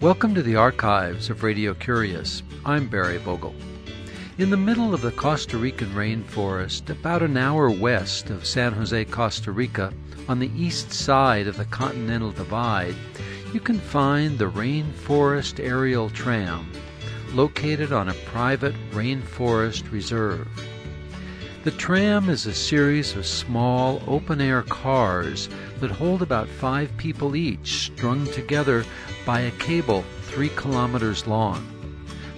Welcome to the archives of Radio Curious. I'm Barry Vogel. In the middle of the Costa Rican rainforest, about an hour west of San Jose, Costa Rica, on the east side of the Continental Divide, you can find the Rainforest Aerial Tram, located on a private rainforest reserve. The tram is a series of small open air cars that hold about five people each, strung together by a cable three kilometers long.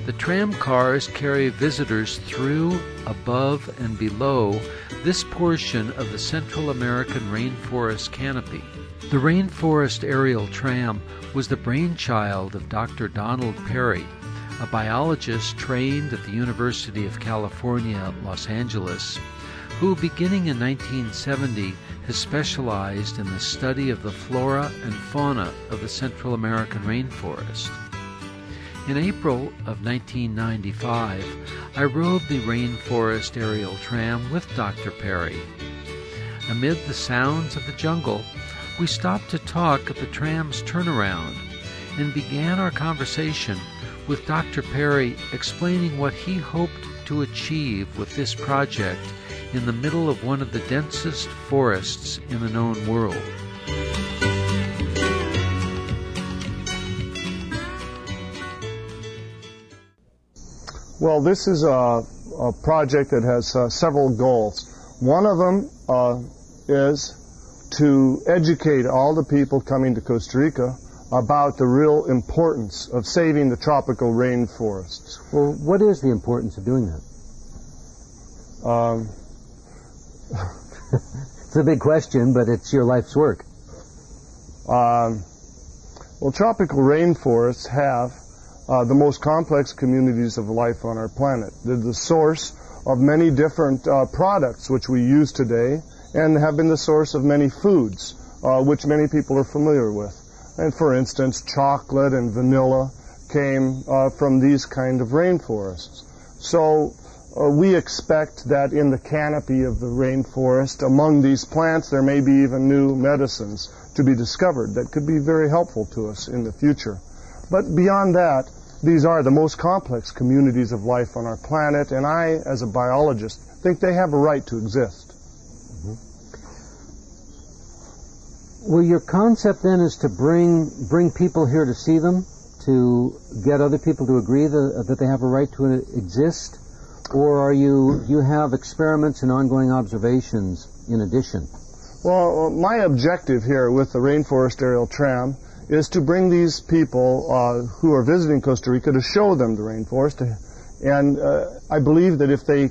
The tram cars carry visitors through, above, and below this portion of the Central American rainforest canopy. The Rainforest Aerial Tram was the brainchild of Dr. Donald Perry, a biologist trained at the University of California, Los Angeles, who, beginning in 1970, has specialized in the study of the flora and fauna of the Central American rainforest. In April of 1995, I rode the Rainforest Aerial Tram with Dr. Perry. Amid the sounds of the jungle, we stopped to talk at the tram's turnaround and began our conversation with Dr. Perry explaining what he hoped to achieve with this project in the middle of one of the densest forests in the known world. Well, this is a, a project that has uh, several goals. One of them uh, is to educate all the people coming to Costa Rica about the real importance of saving the tropical rainforests. Well, what is the importance of doing that? Um, it's a big question, but it's your life's work. Um, well, tropical rainforests have uh, the most complex communities of life on our planet. They're the source of many different uh, products which we use today and have been the source of many foods uh, which many people are familiar with. And for instance, chocolate and vanilla came uh, from these kind of rainforests. So uh, we expect that in the canopy of the rainforest, among these plants, there may be even new medicines to be discovered that could be very helpful to us in the future. But beyond that, these are the most complex communities of life on our planet, and I, as a biologist, think they have a right to exist. Mm-hmm. Well, your concept then is to bring bring people here to see them, to get other people to agree that, that they have a right to exist, or are you you have experiments and ongoing observations in addition? Well, my objective here with the Rainforest Aerial Tram is to bring these people uh, who are visiting Costa Rica to show them the rainforest. And uh, I believe that if they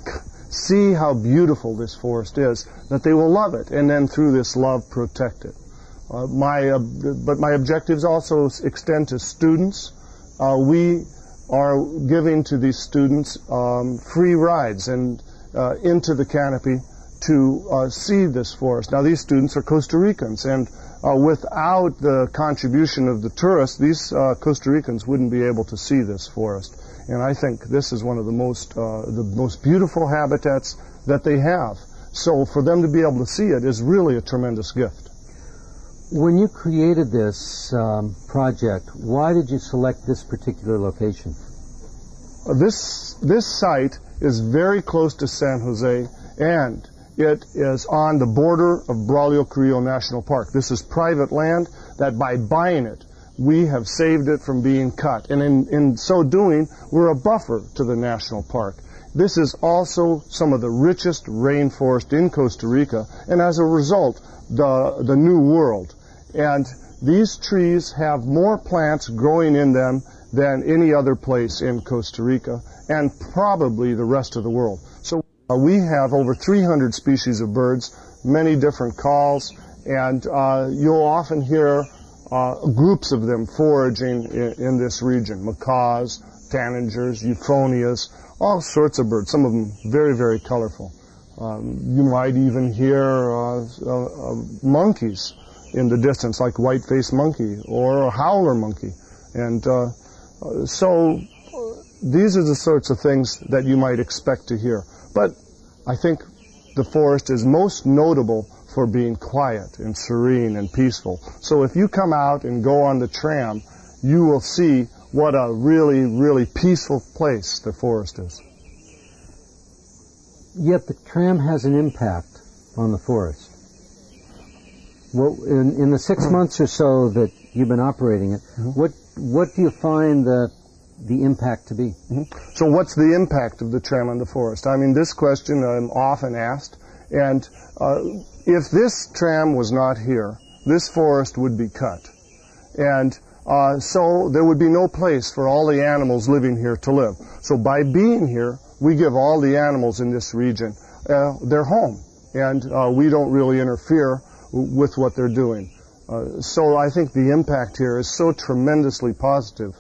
see how beautiful this forest is, that they will love it, and then through this love, protect it. Uh, my, but my objectives also extend to students. Uh, we are giving to these students um, free rides and uh, into the canopy to uh, see this forest. Now, these students are Costa Ricans, and uh, without the contribution of the tourists, these uh, Costa Ricans wouldn't be able to see this forest. And I think this is one of the most uh, the most beautiful habitats that they have. So for them to be able to see it is really a tremendous gift. When you created this um, project, why did you select this particular location? Uh, this, this site is very close to San Jose, and it is on the border of Braulio Carrillo National Park. This is private land that by buying it, we have saved it from being cut. And in, in so doing, we're a buffer to the national park. This is also some of the richest rainforest in Costa Rica, and as a result, the, the New World. And these trees have more plants growing in them than any other place in Costa Rica and probably the rest of the world. So uh, we have over 300 species of birds, many different calls, and uh, you'll often hear uh, groups of them foraging in, in, this region. Macaws, tanagers, euphonias, all sorts of birds, some of them very, very colorful. Um, you might even hear uh, uh, monkeys in the distance, like white-faced monkey or a howler monkey. And uh, so these are the sorts of things that you might expect to hear. But I think the forest is most notable for being quiet and serene and peaceful. So if you come out and go on the tram, you will see what a really, really peaceful place the forest is. Yet the tram has an impact on the forest. Well, in, in the six months or so that you've been operating it, what what do you find the the impact to be? So what's the impact of the tram on the forest? I mean, this question I'm often asked, and uh, if this tram was not here, this forest would be cut. And uh, so there would be no place for all the animals living here to live. So by being here, we give all the animals in this region uh, their home, and uh, we don't really interfere with what they're doing. Uh, so I think the impact here is so tremendously positive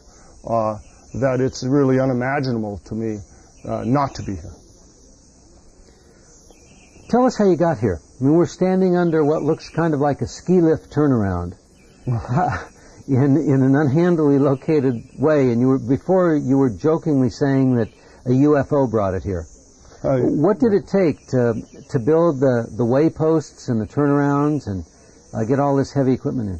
uh, that it's really unimaginable to me uh, not to be here. Tell us how you got here. I mean, we're standing under what looks kind of like a ski lift turnaround. in, in an unhandily located way, and you were before you were jokingly saying that a UFO brought it here. Uh, What did it take to to build the the wayposts and the turnarounds and uh, get all this heavy equipment in?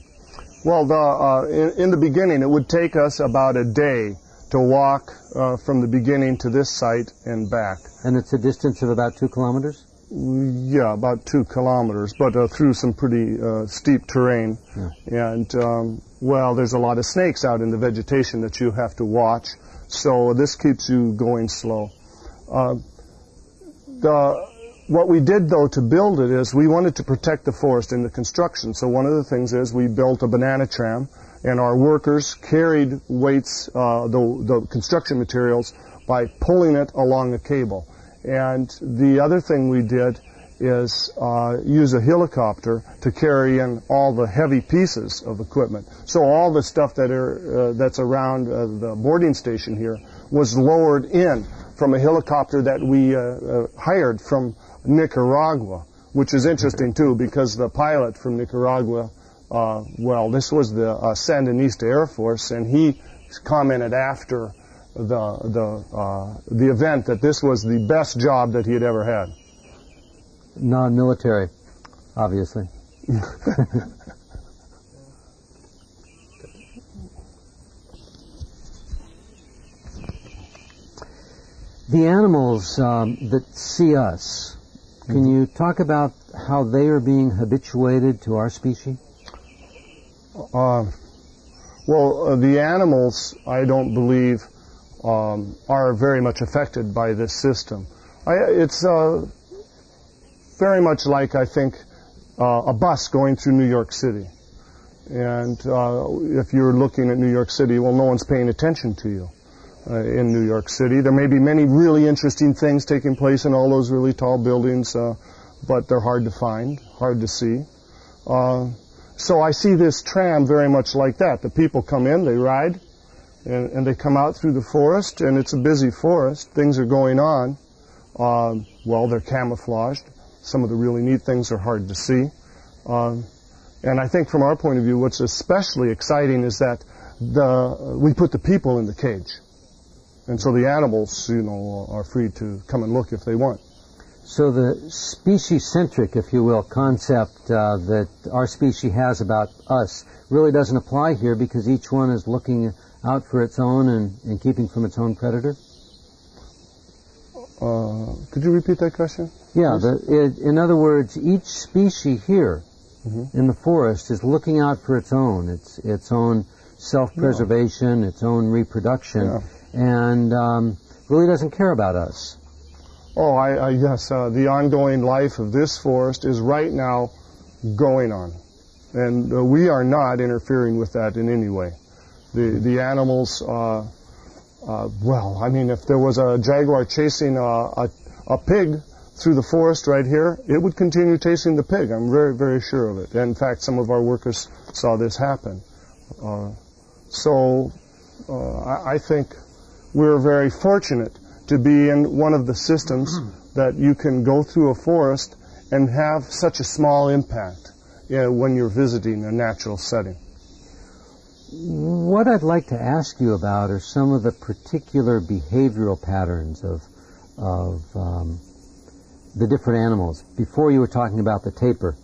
Well, the, uh, in, in the beginning, it would take us about a day to walk uh, from the beginning to this site and back. And it's a distance of about two kilometers. Yeah, about two kilometers, but uh, through some pretty uh, steep terrain. And, um, well, there's a lot of snakes out in the vegetation that you have to watch, so this keeps you going slow. Uh, the, what we did, though, to build it is we wanted to protect the forest in the construction. So one of the things is we built a banana tram, and our workers carried weights, uh, the, the construction materials, by pulling it along a cable. And the other thing we did is uh, use a helicopter to carry in all the heavy pieces of equipment. So all the stuff that are uh, that's around uh, the boarding station here was lowered in from a helicopter that we uh, uh, hired from Nicaragua, which is interesting too because the pilot from Nicaragua, uh, well, this was the uh, Sandinista Air Force, and he commented after the the uh, the event that this was the best job that he had ever had. Non-military, obviously. the animals um, that see us, can you talk about how they are being habituated to our species? Uh, well, uh, the animals, I don't believe, um, are very much affected by this system. I, it's uh, very much like, I think, uh, a bus going through New York City. And uh, if you're looking at New York City, well, no one's paying attention to you uh, in New York City. There may be many really interesting things taking place in all those really tall buildings, uh, but they're hard to find, hard to see. Uh, so I see this tram very much like that. The people come in, they ride, and, and they come out through the forest, and it's a busy forest. Things are going on. Um, well, they're camouflaged. Some of the really neat things are hard to see. Um, and I think from our point of view, what's especially exciting is that the, we put the people in the cage. And so the animals, you know, are free to come and look if they want. So the species-centric, if you will, concept uh, that our species has about us really doesn't apply here because each one is looking out for its own and, and keeping from its own predator? Uh, could you repeat that question? Yeah, the, it, in other words, each species here Mhm. in the forest is looking out for its own, its its own self-preservation, its own reproduction, Yeah. And um, really doesn't care about us. Oh, I, I yes. Uh, the ongoing life of this forest is right now going on, and uh, we are not interfering with that in any way. The the animals. Uh, uh, well, I mean, if there was a jaguar chasing a, a, a pig through the forest right here, it would continue chasing the pig. I'm very, very sure of it. In fact, some of our workers saw this happen. Uh, so uh, I, I think we're very fortunate to be in one of the systems that you can go through a forest and have such a small impact you know, when you're visiting a natural setting. What I'd like to ask you about are some of the particular behavioral patterns of of um, the different animals. Before you were talking about the tapir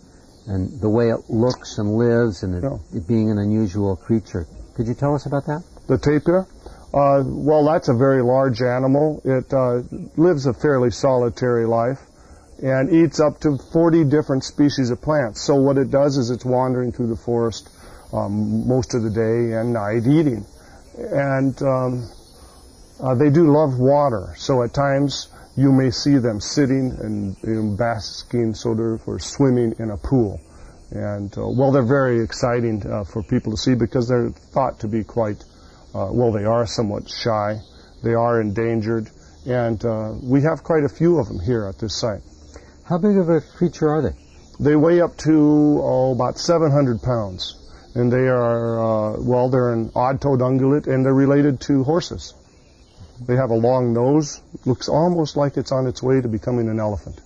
and the way it looks and lives and it, Yeah. it being an unusual creature. Could you tell us about that? The tapir? Uh, well, that's a very large animal. It uh, lives a fairly solitary life and eats up to 40 different species of plants. So what it does is it's wandering through the forest um, most of the day and night eating. And um, uh, they do love water, so at times you may see them sitting and you know, basking, sort of, or swimming in a pool. And uh, well, they're very exciting uh, for people to see because they're thought to be quite, uh, well, they are somewhat shy, they are endangered, and uh, we have quite a few of them here at this site. How big of a creature are they? They weigh up to oh, about 700 pounds, and they are uh, well, they're an odd-toed ungulate, and they're related to horses. They have a long nose, looks almost like it's on its way to becoming an elephant.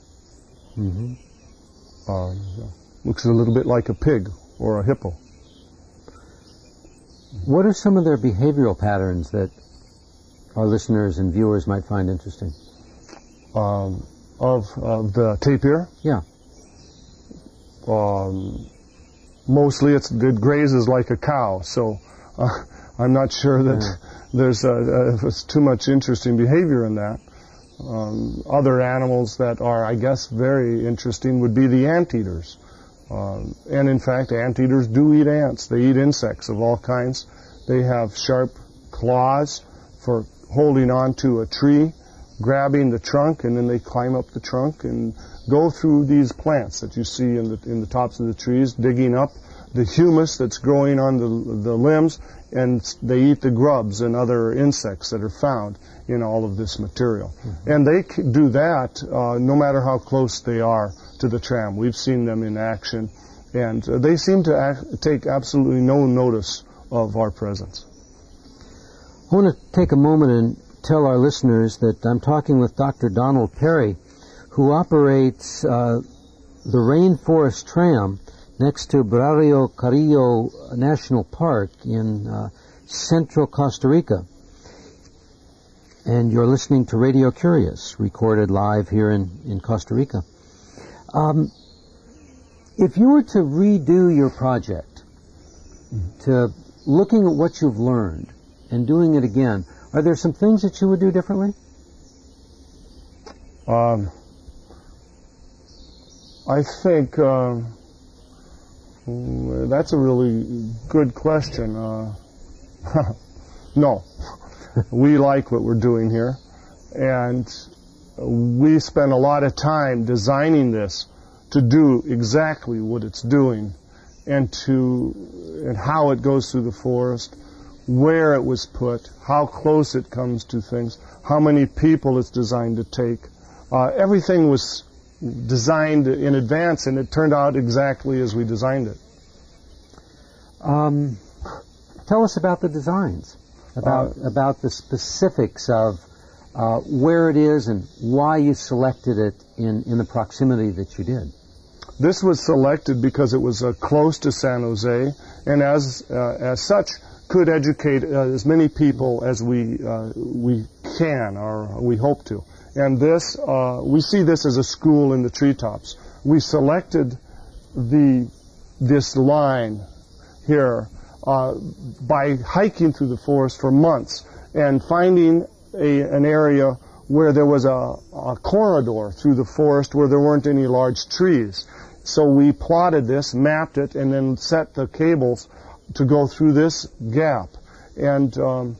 Mm-hmm. Uh, looks a little bit like a pig or a hippo. What are some of their behavioral patterns that our listeners and viewers might find interesting? Um, of, of the tapir, Yeah. um, mostly it's, it grazes like a cow, so uh, I'm not sure that there's uh uh there's too much interesting behavior in that. Um, other animals that are, I guess, very interesting would be the anteaters. Um, and in fact, anteaters do eat ants. They eat insects of all kinds. They have sharp claws for holding on to a tree, grabbing the trunk, and then they climb up the trunk and go through these plants that you see in the, in the tops of the trees, digging up the humus that's growing on the, the limbs, and they eat the grubs and other insects that are found in all of this material. And they do that uh, no matter how close they are to the tram. We've seen them in action, and uh, they seem to take absolutely no notice of our presence. I want to take a moment and tell our listeners that I'm talking with Dr. Donald Perry, who operates uh, the Rainforest Tram next to Braulio Carrillo National Park in uh, central Costa Rica. And you're listening to Radio Curious, recorded live here in, in Costa Rica. Um, if you were to redo your project, to looking at what you've learned and doing it again, are there some things that you would do differently? Um, I think um, that's a really good question. Uh, no, we like what we're doing here, and we spend a lot of time designing this to do exactly what it's doing, and to and how it goes through the forest, where it was put, how close it comes to things, how many people it's designed to take. Uh, everything was designed in advance, and it turned out exactly as we designed it. Um, tell us about the designs, about about the specifics of uh, where it is and why you selected it in, in the proximity that you did. This was selected because it was uh, close to San Jose, and as uh, as such, could educate uh, as many people as we uh, we can or we hope to. And this, uh, we see this as a school in the treetops. We selected the this line here uh, by hiking through the forest for months and finding a, an area where there was a, a corridor through the forest where there weren't any large trees. So we plotted this, mapped it, and then set the cables to go through this gap. And um,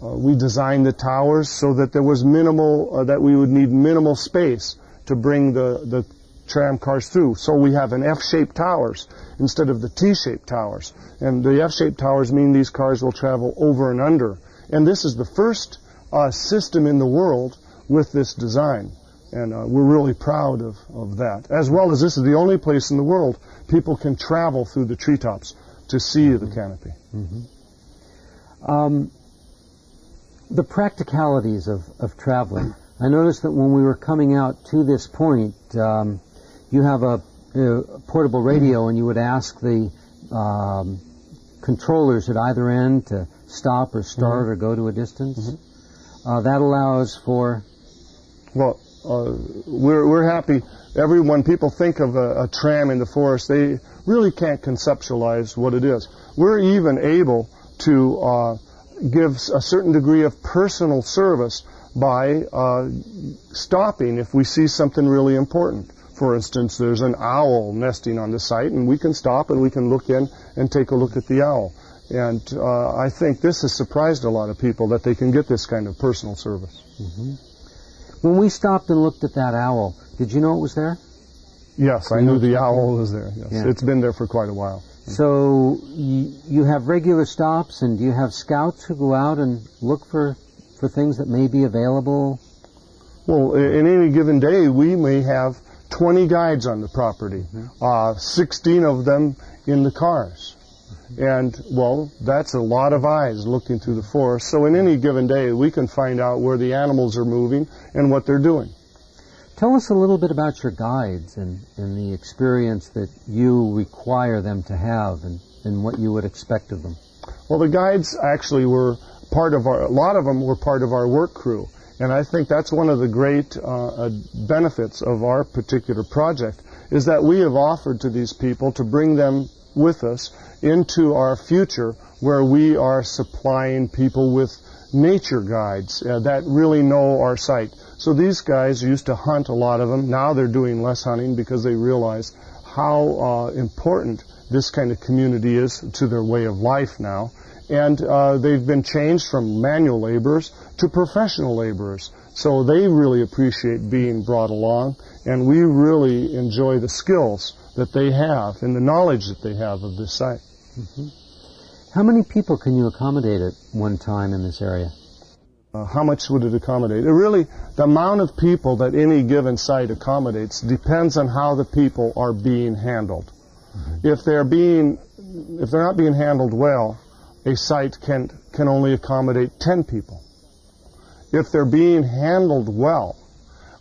we designed the towers so that there was minimal, uh, that we would need minimal space to bring the, the tram cars through. So we have an F-shaped towers instead of the T-shaped towers. And the F-shaped towers mean these cars will travel over and under. And this is the first uh, system in the world with this design. And uh, we're really proud of, of that. As well as this is the only place in the world people can travel through the treetops to see the canopy. Um, the practicalities of, of traveling. I noticed that when we were coming out to this point, um, you have a, a portable radio, and you would ask the um, controllers at either end to stop or start or go to a distance. Uh, that allows for Well, uh, we're, we're happy. Every when people think of a, a tram in the forest, they really can't conceptualize what it is. We're even able to uh, give a certain degree of personal service by uh, stopping if we see something really important. For instance, there's an owl nesting on the site, and we can stop and we can look in and take a look at the owl. And uh, I think this has surprised a lot of people that they can get this kind of personal service. When we stopped and looked at that owl, did you know it was there? Yes, I knew the owl was there. Yes, Yeah. it's been there for quite a while. So you, you have regular stops, and do you have scouts who go out and look for for things that may be available? Well, in any given day, we may have 20 guides on the property, uh, 16 of them in the cars. And, well, that's a lot of eyes looking through the forest. So in any given day, we can find out where the animals are moving and what they're doing. Tell us a little bit about your guides and, and the experience that you require them to have and, and what you would expect of them. Well, the guides actually were part of our, a lot of them were part of our work crew. And I think that's one of the great uh, uh, benefits of our particular project is that we have offered to these people to bring them with us into our future where we are supplying people with nature guides uh, that really know our site. So these guys used to hunt a lot of them. Now they're doing less hunting because they realize how uh, important this kind of community is to their way of life now. And uh, they've been changed from manual laborers to professional laborers. So they really appreciate being brought along, and we really enjoy the skills that they have and the knowledge that they have of this site. How many people can you accommodate at one time in this area? Uh, how much would it accommodate? It really, the amount of people that any given site accommodates depends on how the people are being handled. If they're being, if they're not being handled well, a site can can only accommodate 10 people. If they're being handled well,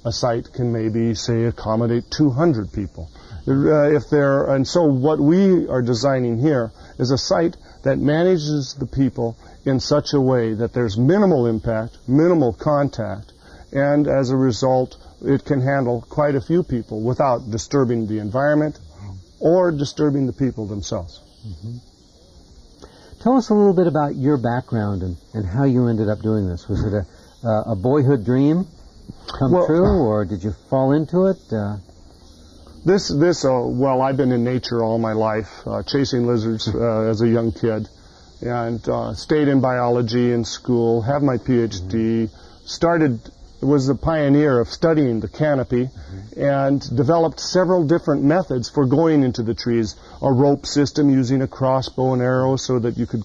a site can maybe say accommodate 200 people. Uh, if they're and so what we are designing here is a site that manages the people in such a way that there's minimal impact, minimal contact, and as a result, it can handle quite a few people without disturbing the environment or disturbing the people themselves. Tell us a little bit about your background and, and how you ended up doing this. Was it a, uh, a boyhood dream come Well- true, or did you fall into it? Uh, This, this, uh, well, I've been in nature all my life, uh, chasing lizards uh, as a young kid, and uh, stayed in biology in school, have my PhD, started, was the pioneer of studying the canopy, and developed several different methods for going into the trees. A rope system using a crossbow and arrow so that you could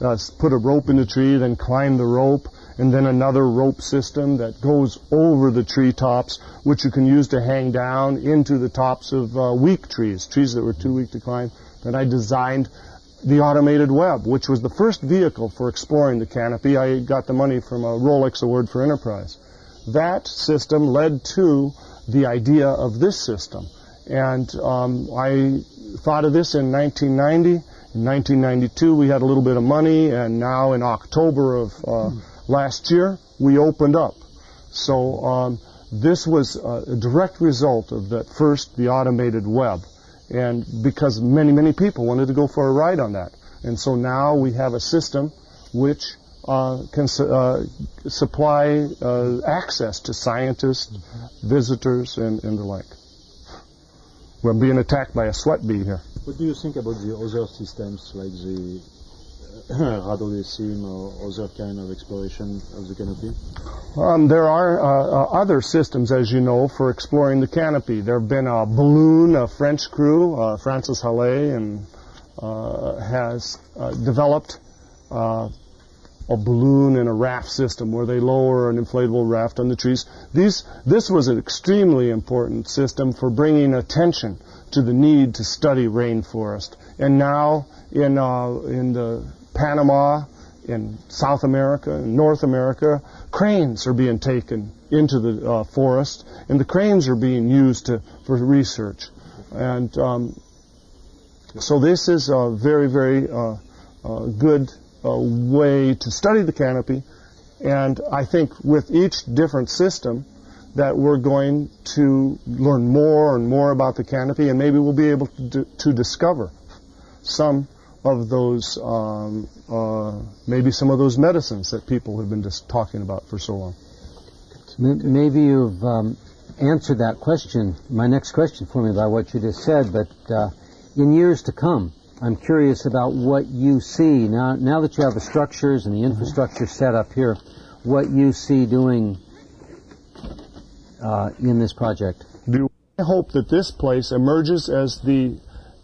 uh, put a rope in the tree, then climb the rope, and then another rope system that goes over the tree tops, which you can use to hang down into the tops of uh, weak trees, trees that were too weak to climb. Then I designed the automated web, which was the first vehicle for exploring the canopy. I got the money from a Rolex Award for Enterprise. That system led to the idea of this system. And um, I thought of this in 1990. In 1992, we had a little bit of money, and now in October of uh, last year, we opened up. So um, this was a direct result of that first, the automated web, and because many, many people wanted to go for a ride on that, and so now we have a system which uh, can su- uh, supply uh, access to scientists, visitors, and, and the like. We're being attacked by a sweat bee here. What do you think about the other systems like the uh, Radeau des Cimes or other kind of exploration of the canopy? Um, there are uh, uh, other systems, as you know, for exploring the canopy. There have been a balloon, a French crew, uh, Francis Hallé, and uh, has uh, developed uh, a balloon and a raft system where they lower an inflatable raft on the trees. These, this was an extremely important system for bringing attention to the need to study rainforest. And now in, uh, in the Panama, in South America, in North America, cranes are being taken into the uh, forest, and the cranes are being used to, for research. And um, so this is a very, very uh, uh, good uh, way to study the canopy. And I think with each different system that we're going to learn more and more about the canopy, and maybe we'll be able to, do, to discover some of those, um, uh, maybe some of those medicines that people have been just talking about for so long. Maybe you've um, answered that question, my next question for me by what you just said, but uh, in years to come, I'm curious about what you see now. Now that you have the structures and the infrastructure set up here, what you see doing uh, in this project. Do I hope that this place emerges as the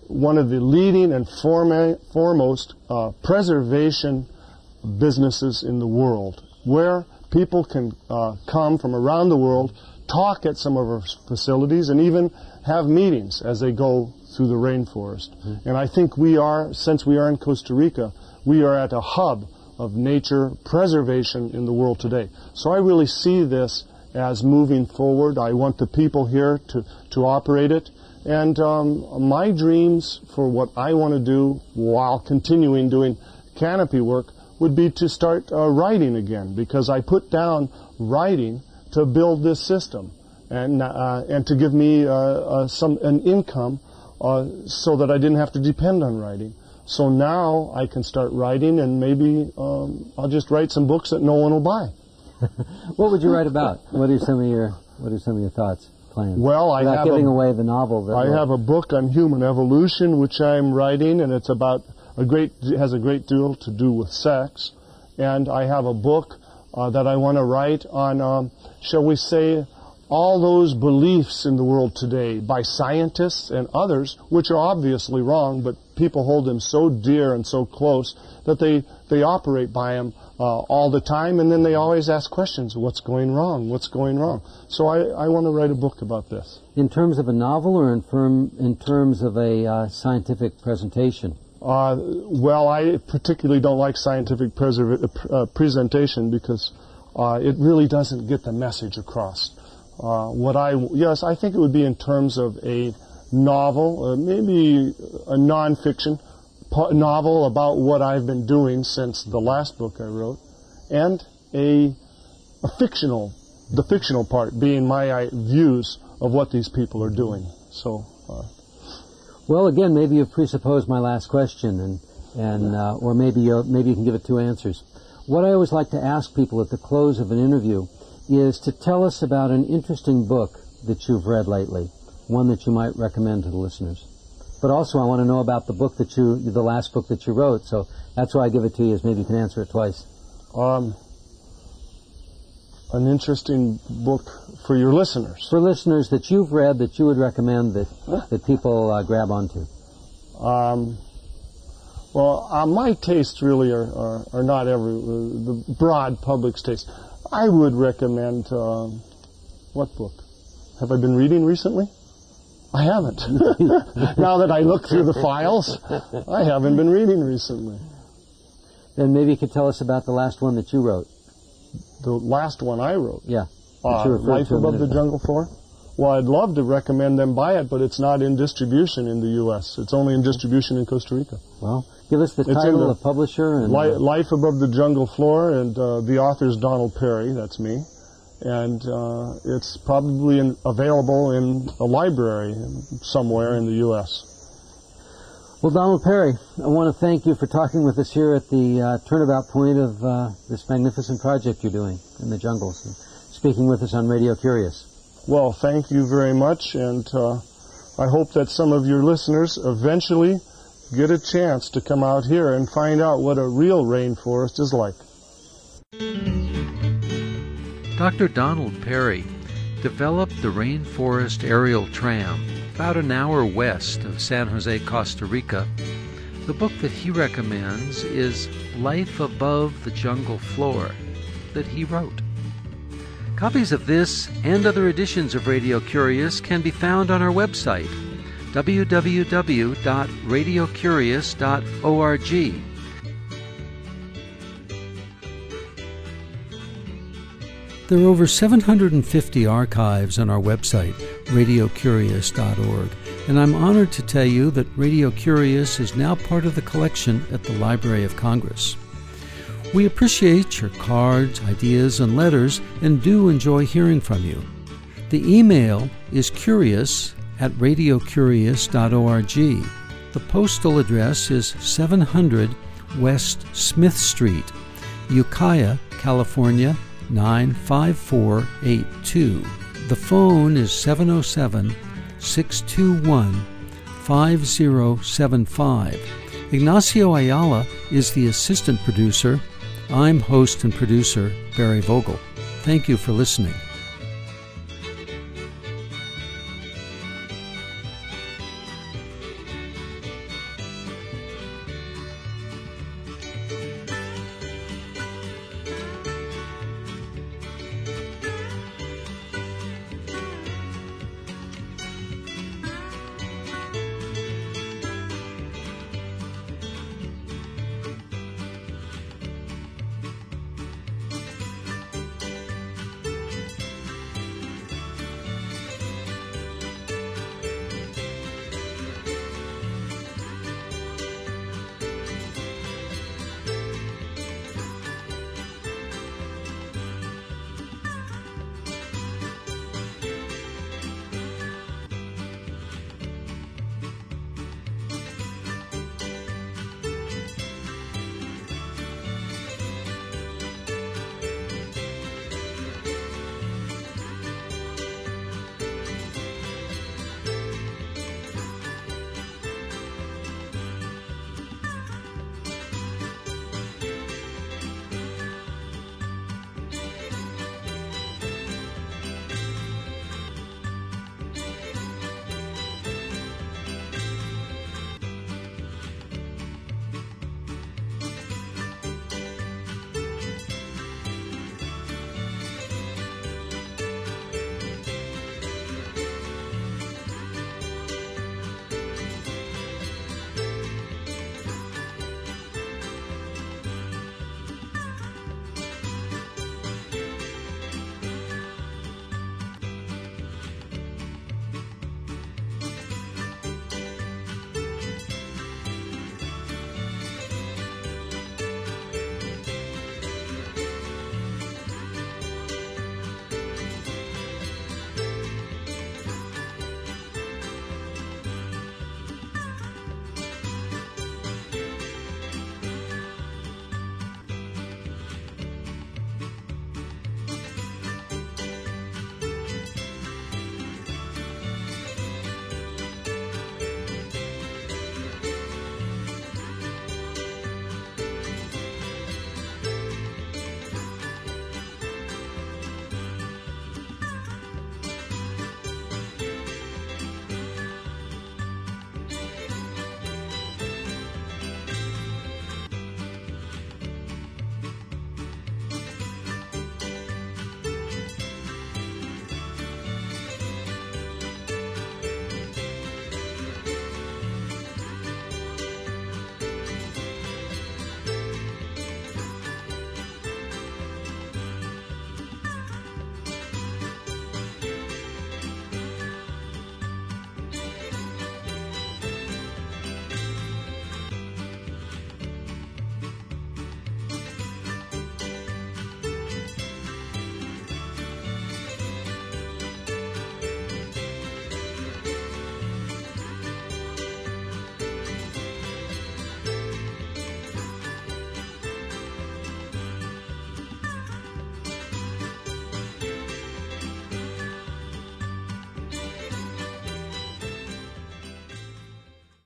one of the leading and foremost uh, preservation businesses in the world, where people can uh, come from around the world, talk at some of our facilities, and even have meetings as they go through the rainforest. Mm-hmm. And I think we are, since we are in Costa Rica, we are at a hub of nature preservation in the world today. So I really see this as moving forward. I want the people here to, to operate it. And um, my dreams for what I want to do while continuing doing canopy work would be to start uh, writing again because I put down writing to build this system and uh, and to give me uh, uh some an income uh, so that I didn't have to depend on writing. So now I can start writing and maybe um, I'll just write some books that no one will buy. what would you write about? What are some of your What are some of your thoughts? Plans? Well, I Without have giving a, away the novel. I have a book on human evolution which I'm writing, and it's about a great has a great deal to do with sex. And I have a book uh, that I want to write on, um, shall we say, all those beliefs in the world today by scientists and others, which are obviously wrong, but people hold them so dear and so close that they, they operate by them uh, all the time, and then they always ask questions what's going wrong? What's going wrong? So I, I want to write a book about this. In terms of a novel or in, firm, in terms of a uh, scientific presentation? Uh, well, I particularly don't like scientific uh, presentation because uh, it really doesn't get the message across. Uh, what I yes, I think it would be in terms of a novel, uh, maybe a nonfiction novel about what I've been doing since the last book I wrote, and a, a fictional, the fictional part being my views of what these people are doing. So. Uh, well, again, maybe you've presupposed my last question, and and uh, or maybe maybe you can give it two answers. What I always like to ask people at the close of an interview is to tell us about an interesting book that you've read lately, one that you might recommend to the listeners. But also, I want to know about the book that you, the last book that you wrote. So that's why I give it to you, is maybe you can answer it twice. Um, an interesting book for your listeners. For listeners that you've read that you would recommend that that people uh, grab onto. Um, well, uh, my tastes really are, are, are not every uh, the broad public's taste. I would recommend uh, what book? Have I been reading recently? I haven't. now that I look through the files, I haven't been reading recently. Then maybe you could tell us about the last one that you wrote. The last one I wrote? Yeah. Uh, Life Above the Jungle Floor? Well, I'd love to recommend them buy it, but it's not in distribution in the U.S. It's only in distribution in Costa Rica. Well, give us the it's title, the, the publisher, and Li- Life Above the Jungle Floor, and uh, the author's Donald Perry. That's me and uh, it's probably in, available in a library somewhere in the U.S. Well, Donald Perry, I want to thank you for talking with us here at the uh, turnabout point of uh, this magnificent project you're doing in the jungles, and speaking with us on Radio Curious. Well, thank you very much, and uh, I hope that some of your listeners eventually get a chance to come out here and find out what a real rainforest is like. Dr. Donald Perry developed the Rainforest Aerial Tram about an hour west of San Jose, Costa Rica. The book that he recommends is Life Above the Jungle Floor that he wrote. Copies of this and other editions of Radio Curious can be found on our website, www.radiocurious.org. There are over 750 archives on our website, radiocurious.org, and I'm honored to tell you that Radio Curious is now part of the collection at the Library of Congress. We appreciate your cards, ideas, and letters and do enjoy hearing from you. The email is curious at radiocurious.org. The postal address is 700 West Smith Street, Ukiah, California 95482. The phone is 707 621 5075. Ignacio Ayala is the assistant producer. I'm host and producer Barry Vogel. Thank you for listening.